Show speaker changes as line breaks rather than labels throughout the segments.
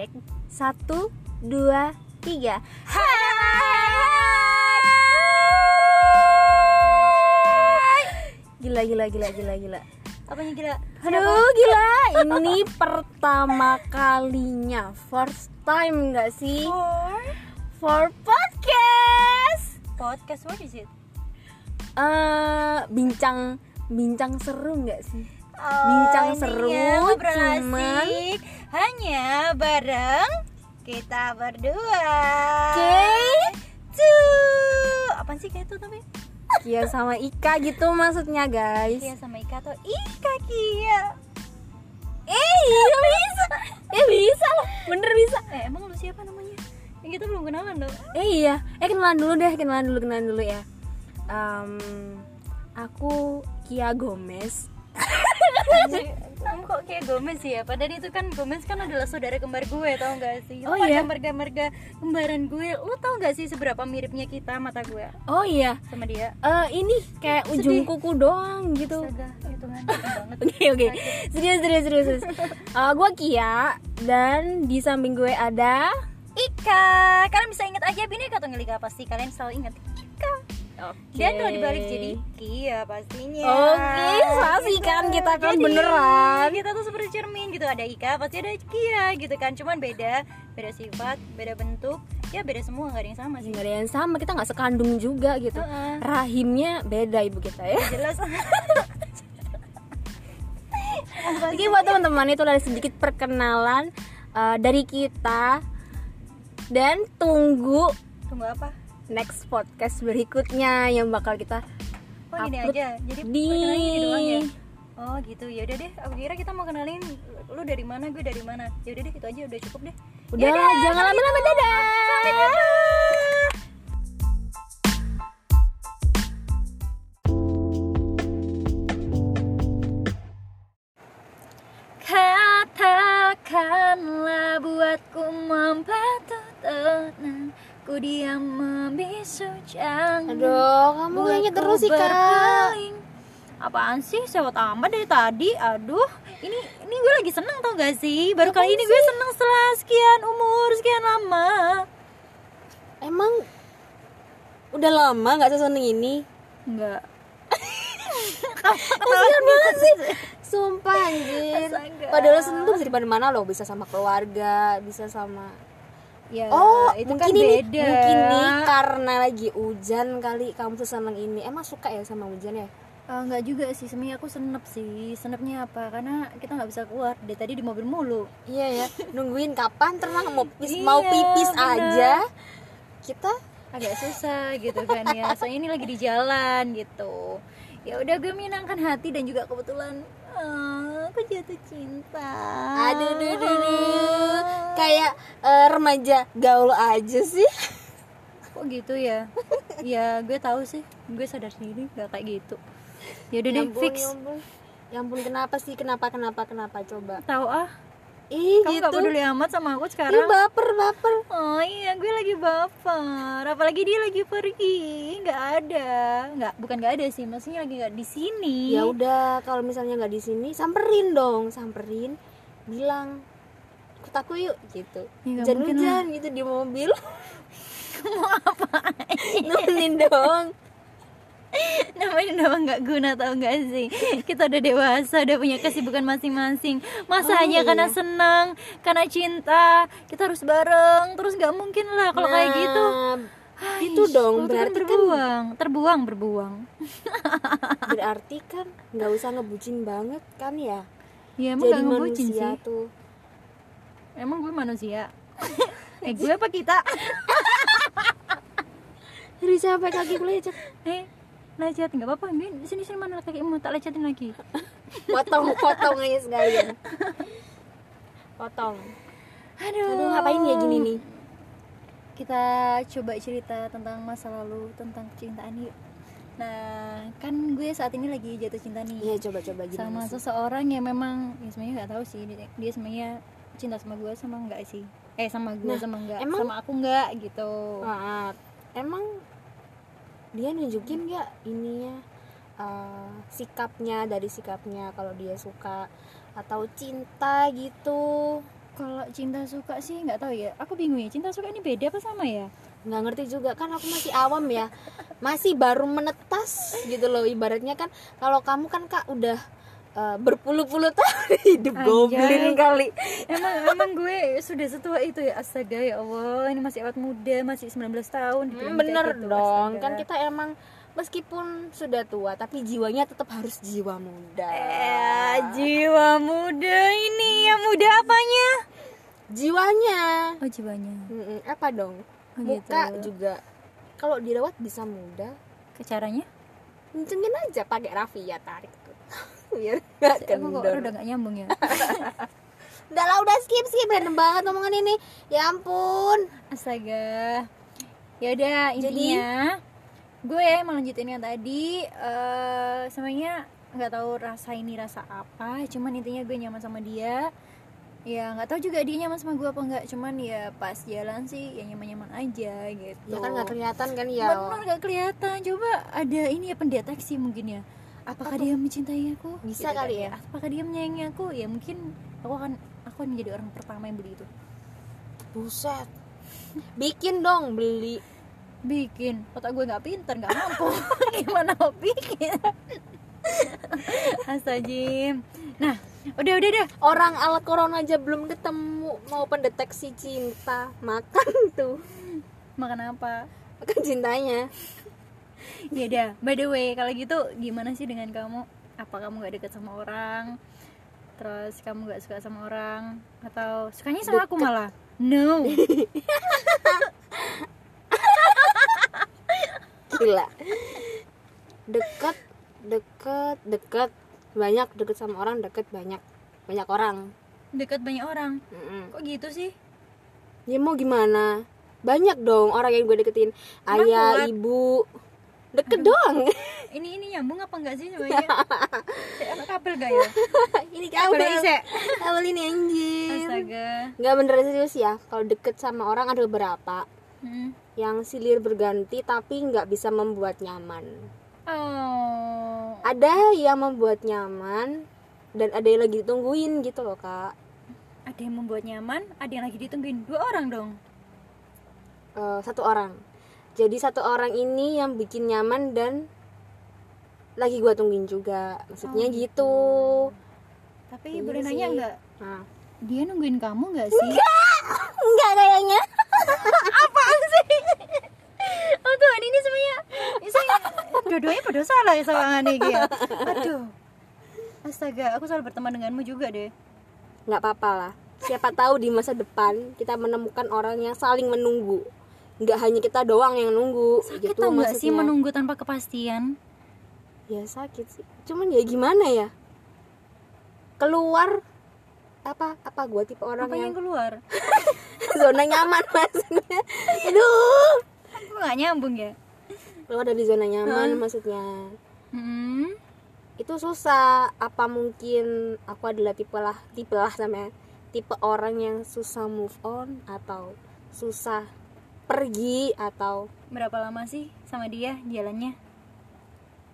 cek. Satu dua tiga. Hai! Gila gila gila gila gila.
Apanya gila?
Aduh gila. Ini pertama kalinya. First time gak sih?
For?
For podcast.
Podcast what is it?
eh Bincang Bincang seru gak sih
Oh,
Bincang seru,
ya,
cuman-
asik. hanya bareng kita berdua.
Oke.
Tuh, apaan sih kayak itu tapi?
Kia sama Ika gitu maksudnya guys
Kia sama Ika atau Ika Kia.
Eh iya bisa Eh bisa loh Bener bisa
Eh emang lu siapa namanya? Yang kita belum kenalan dong.
Eh iya Eh kenalan dulu deh Kenalan dulu Kenalan dulu ya Em, Aku Kia Gomez
Kamu kok kayak Gomez sih ya? Padahal itu kan Gomez kan adalah saudara kembar gue, tau gak sih?
Oh, iya?
Gambar-gambar kembaran gue, lu tau gak sih seberapa miripnya kita mata gue
Oh iya
sama dia?
Eh Ini kayak ujung kuku doang gitu. Oke oke Serius serius serius, serius. Eh, Gue Kia Dan di samping gue ada
Ika, kalian bisa ingat aja Bineka Tunggal Ika pasti kalian selalu ingat
Oke
Dan kalau dibalik jadi Kia pastinya.
Oke, pasti kan kita kan
Jadi,
beneran.
Kita tuh seperti cermin gitu, ada Ika pasti ada Kia gitu kan. Cuman beda, beda sifat, beda bentuk, ya beda semua nggak ada yang sama sih.
nggak ada yang sama kita nggak sekandung juga gitu
Heeh.
rahimnya beda ibu kita ya
Jelas.
Oke buat teman-teman itu ada sedikit perkenalan uh, dari kita dan tunggu
Tunggu apa?
Next podcast berikutnya yang bakal kita
Oh
Upload
aja. Jadi
di
perkenalannya gini doang ya. Oh gitu ya udah deh. Aku kira kita mau kenalin lu dari mana, gue dari mana. Ya udah deh itu aja udah cukup deh.
udah
Yaudah,
jangan lama-lama dadah
Sampai jumpa. Katakanlah buatku membantu tenang Ku diam membisu jangan
aduh kamu nyanyi terus sih kak.
Apaan sih? Sewot amat dari tadi. Aduh ini ini gue lagi seneng tau gak sih? Baru kali ini gue seneng setelah sekian umur Sekian lama.
Emang udah lama nggak seseneng ini?
Enggak
kasihan banget sih. Sumpah anjir. padahal seneng tuh bisa di mana lo bisa sama keluarga bisa sama
Ya,
Oh,
itu
mungkin
kan
ini
beda.
mungkin nih karena lagi hujan kali kamu tuh seneng ini. Emang suka ya sama hujan ya?
Ah, enggak juga sih, sebenarnya aku senep sih. Senepnya apa? Karena kita nggak bisa keluar. Dari tadi di mobil mulu.
Iya ya. Nungguin kapan tenang mau pipis
Iya,
mau pipis
bener.
aja. Kita
Agak susah gitu kan ya. Soalnya ini lagi di jalan gitu. Ya udah gue menyenangkan hati dan juga kebetulan ah, aku jatuh cinta.
aduh duh, duh, duh. kayak eh, remaja gaul aja sih.
Kok gitu ya? ya gue tahu sih. Gue sadar sendiri gak kayak gitu. Ya udah deh
ampun,
fix.
ya ampun. Ya ampun kenapa sih? Kenapa kenapa kenapa coba?
Tahu ah.
Ih
Kamu
gitu.
gak peduli amat sama aku
Ih
sekarang.
baper baper.
Oh iya, gue lagi baper. Apalagi dia lagi pergi, nggak ada. Nggak, bukan nggak ada sih. Maksudnya lagi nggak di sini.
Ya udah kalau misalnya nggak di sini samperin dong, samperin bilang ikut aku yuk gitu.
Ya, nggak
Hujan
mungkin
hujan gitu di mobil. Mau apa? Nemenin dong.
Namanya nama nggak guna tau nggak sih? Kita udah dewasa, udah punya kesibukan masing-masing. Masa
Oh,
hanya
iya.
karena senang, karena cinta, kita harus bareng. Terus nggak mungkin lah kalau kayak gitu.
Nah, itu dong
kan
berarti kan
berbuang, terbuang, berbuang.
berarti kan nggak usah ngebucin banget kan ya.
Ya emang
Jadi
gak ngebucin
manusia
sih.
tuh.
Emang gue manusia. eh gue apa kita?
Jadi sampai kaki lecet.
Eh, lecet nggak apa-apa. Ini sini sini mana kakimu tak lecetin lagi.
Potong potong aja sekalian. Potong.
Aduh.
Aduh ngapain ya gini nih?
Kita coba cerita tentang masa lalu, tentang kecintaan yuk. Nah, kan gue saat ini lagi jatuh cinta nih
Iya coba-coba gimana
sama
sih?
seseorang yang memang ya sebenarnya nggak tahu sih dia, dia sebenarnya cinta sama gue sama enggak sih? Eh sama gue
Nah,
sama enggak?
emang-
Sama aku enggak gitu.
Maaf, emang dia nunjukin nggak ininya eh, sikapnya dari sikapnya kalau dia suka atau cinta gitu
kalau cinta suka sih nggak tahu ya aku bingung ya cinta suka ini beda apa sama ya
nggak ngerti juga kan aku masih awam ya masih baru menetas gitu loh ibaratnya kan kalau kamu kan kak udah uh, berpuluh-puluh tahun hidup
Anjay.
goblin kali.
Emang emang gue sudah setua itu ya? Astaga ya Allah. Ini masih awet muda masih 19 tahun
Hmm, bener
gitu,
dong.
Astaga.
kan kita emang meskipun sudah tua tapi jiwanya tetap harus jiwa muda.
Eh, jiwa muda ini yang muda apanya?
Jiwanya.
Oh jiwanya.
Mm-mm, apa dong?
Oh,
muka
gitu.
juga. Kalau dirawat bisa muda.
Ke caranya?
Kencengin aja pakai rafia tarik tuh biar nggak
aku kok
kendor.
udah gak nyambung ya?
Udah lah udah skip skip. Random banget omongan ini. Ya ampun.
Astaga. Ya udah intinya gue mau lanjutin yang tadi eh semuanya nggak tahu rasa ini rasa apa cuman intinya gue nyaman sama dia. Ya nggak tahu juga dia nyaman sama gue apa enggak cuman ya pas jalan sih ya nyaman nyaman aja gitu.
Ya kan nggak kelihatan kan ya.
Benar nggak kelihatan. Coba ada ini ya pendeteksi mungkin ya apakah
Apa?
dia mencintai aku?
Bisa
Gitu
kali
kan
ya.
apakah dia menyayangi aku? Ya mungkin aku akan aku akan menjadi orang pertama yang beli itu.
Buset. Bikin dong beli.
Bikin. Otak gue nggak pinter nggak mampu. Gimana mau bikin? Astagfirullah nah udah udah udah.
Orang alat corona aja belum ketemu. Mau pendeteksi cinta. Makan tuh.
Makan apa?
Makan cintanya
ya udah by the way kalau gitu gimana sih dengan kamu? Apa kamu nggak deket sama orang? Terus kamu nggak suka sama orang? Atau sukanya sama aku malah? No.
Gila. Deket deket deket banyak. Deket sama orang deket banyak. Banyak orang.
Deket banyak orang?
Mm-mm.
kok gitu sih?
Ya mau gimana? Banyak dong orang yang gue deketin. Ayah ibu deket doang.
Ini ini nyambung apa enggak sih semuanya Kayak anak kabel gak ya?
Ini
kabel.
Kabel ini anjir.
Astaga.
Nggak bener serius ya. Kalau deket sama orang ada beberapa
Hmm.
yang silir berganti tapi nggak bisa membuat nyaman.
Oh.
Ada yang membuat nyaman dan ada yang lagi ditungguin gitu loh kak.
Ada yang membuat nyaman ada yang lagi ditungguin. Dua orang dong?
Eh, satu orang jadi satu orang ini yang bikin nyaman dan lagi gua tungguin juga. Maksudnya
Oh,
gitu.
Tapi
Iya
boleh nanya enggak?
Nah.
dia nungguin kamu nggak sih?
Enggak! Kayaknya.
Apaan sih? Oh Tuhan ini semuanya. Saya dua-duanya pada salah ya sama nih ya. Aduh. Astaga aku selalu berteman denganmu juga deh.
Nggak apa-apa lah. Siapa tahu di masa depan kita menemukan orang yang saling menunggu nggak hanya kita doang yang nunggu
sakit
gitu
nggak sih menunggu tanpa kepastian?
Ya sakit sih. Cuman ya gimana ya? Keluar apa apa gua tipe orang
apa yang
yang
keluar?
Zona nyaman maksudnya. Aduh.
Aku nggak nyambung ya?
Keluar dari zona nyaman maksudnya.
Hmm.
itu susah. Apa mungkin aku adalah tipe lah tipe lah sama tipe orang yang susah move on atau susah pergi atau
berapa lama sih sama dia jalannya?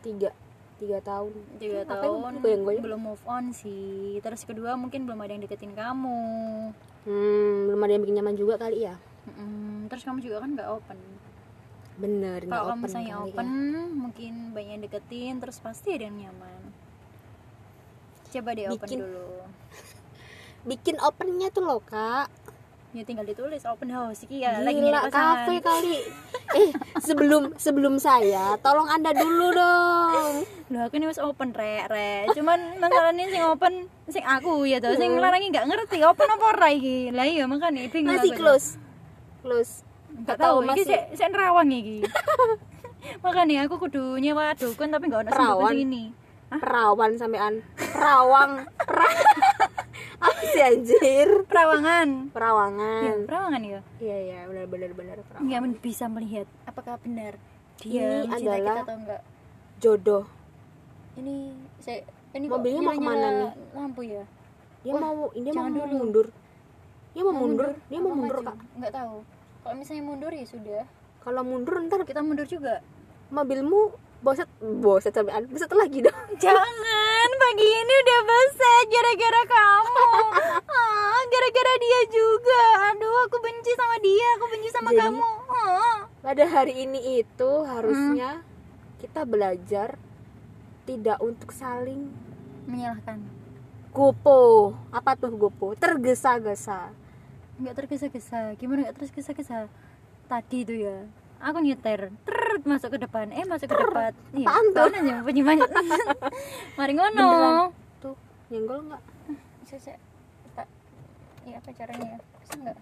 Tiga. Tiga tahun.
Tiga
Apa
tahun.
yang goyang-goyang?
belum move on sih. Terus kedua mungkin belum ada yang deketin kamu.
Hmm, belum ada yang bikin nyaman juga kali ya?
Mm-mm. terus kamu juga kan nggak open.
Bener
kalau kamu
open
misalnya
kali
open
ya.
mungkin banyak yang deketin terus pasti ada yang nyaman. Coba deh open
Bikin-
dulu.
Bikin opennya tuh loh kak
ya tinggal ditulis open house. Iki ya lagi nyari
kafe kali. Eh sebelum sebelum saya tolong anda dulu dong.
Loh aku ini wis open rek rek. Cuman masalahnya sing open sing aku ya tuh sing larangi nggak ngerti open apa ora iki? Lah iya makanya bingung
masih close close.
Nggak
Nggak
tahu, iki
masih-
sik sik nerawang iki. Makanya aku kudu nyewa dukun tapi ono
Perawan.
sing ini.
perawan sampean. Perawang. Pra- apa sih anjir
Perawangan. Ya,
perawangan
perawangan ya.
iya iya benar benar benar perawang
Enggak men- bisa melihat apakah benar
Ini
dia mencintai
adalah-
kita atau enggak.
jodoh
Ini saya ini
Mobilnya mau ke
mana
nih?
Lampu ya.
dia
Wah,
mau dia mau
dulu.
mundur dia mau mundur dia mau
Apa
mundur
maju?
kak
Enggak tahu. Kalau misalnya mundur ya sudah.
kalau mundur ntar
Kita mundur juga.
mobilmu boset boset sampean boset lagi dong
Jangan, pagi ini udah besar gara-gara kamu. Ah gara-gara dia juga. Aduh aku benci sama dia. Aku benci sama
Jadi-
kamu. Ah.
pada hari ini itu harusnya kita belajar tidak untuk saling
menyalahkan.
Gopo apa tuh gopo tergesa-gesa.
Nggak tergesa-gesa. Gimana nggak tergesa-gesa? Tadi tuh ya aku nyeter ter masuk ke depan. Eh masuk ke depan. Iya
apaan
aja bunyi banyak mari ngono.
Tuh nyenggol nggak?
Bisa saya tak iya apa caranya ya? Bisa nggak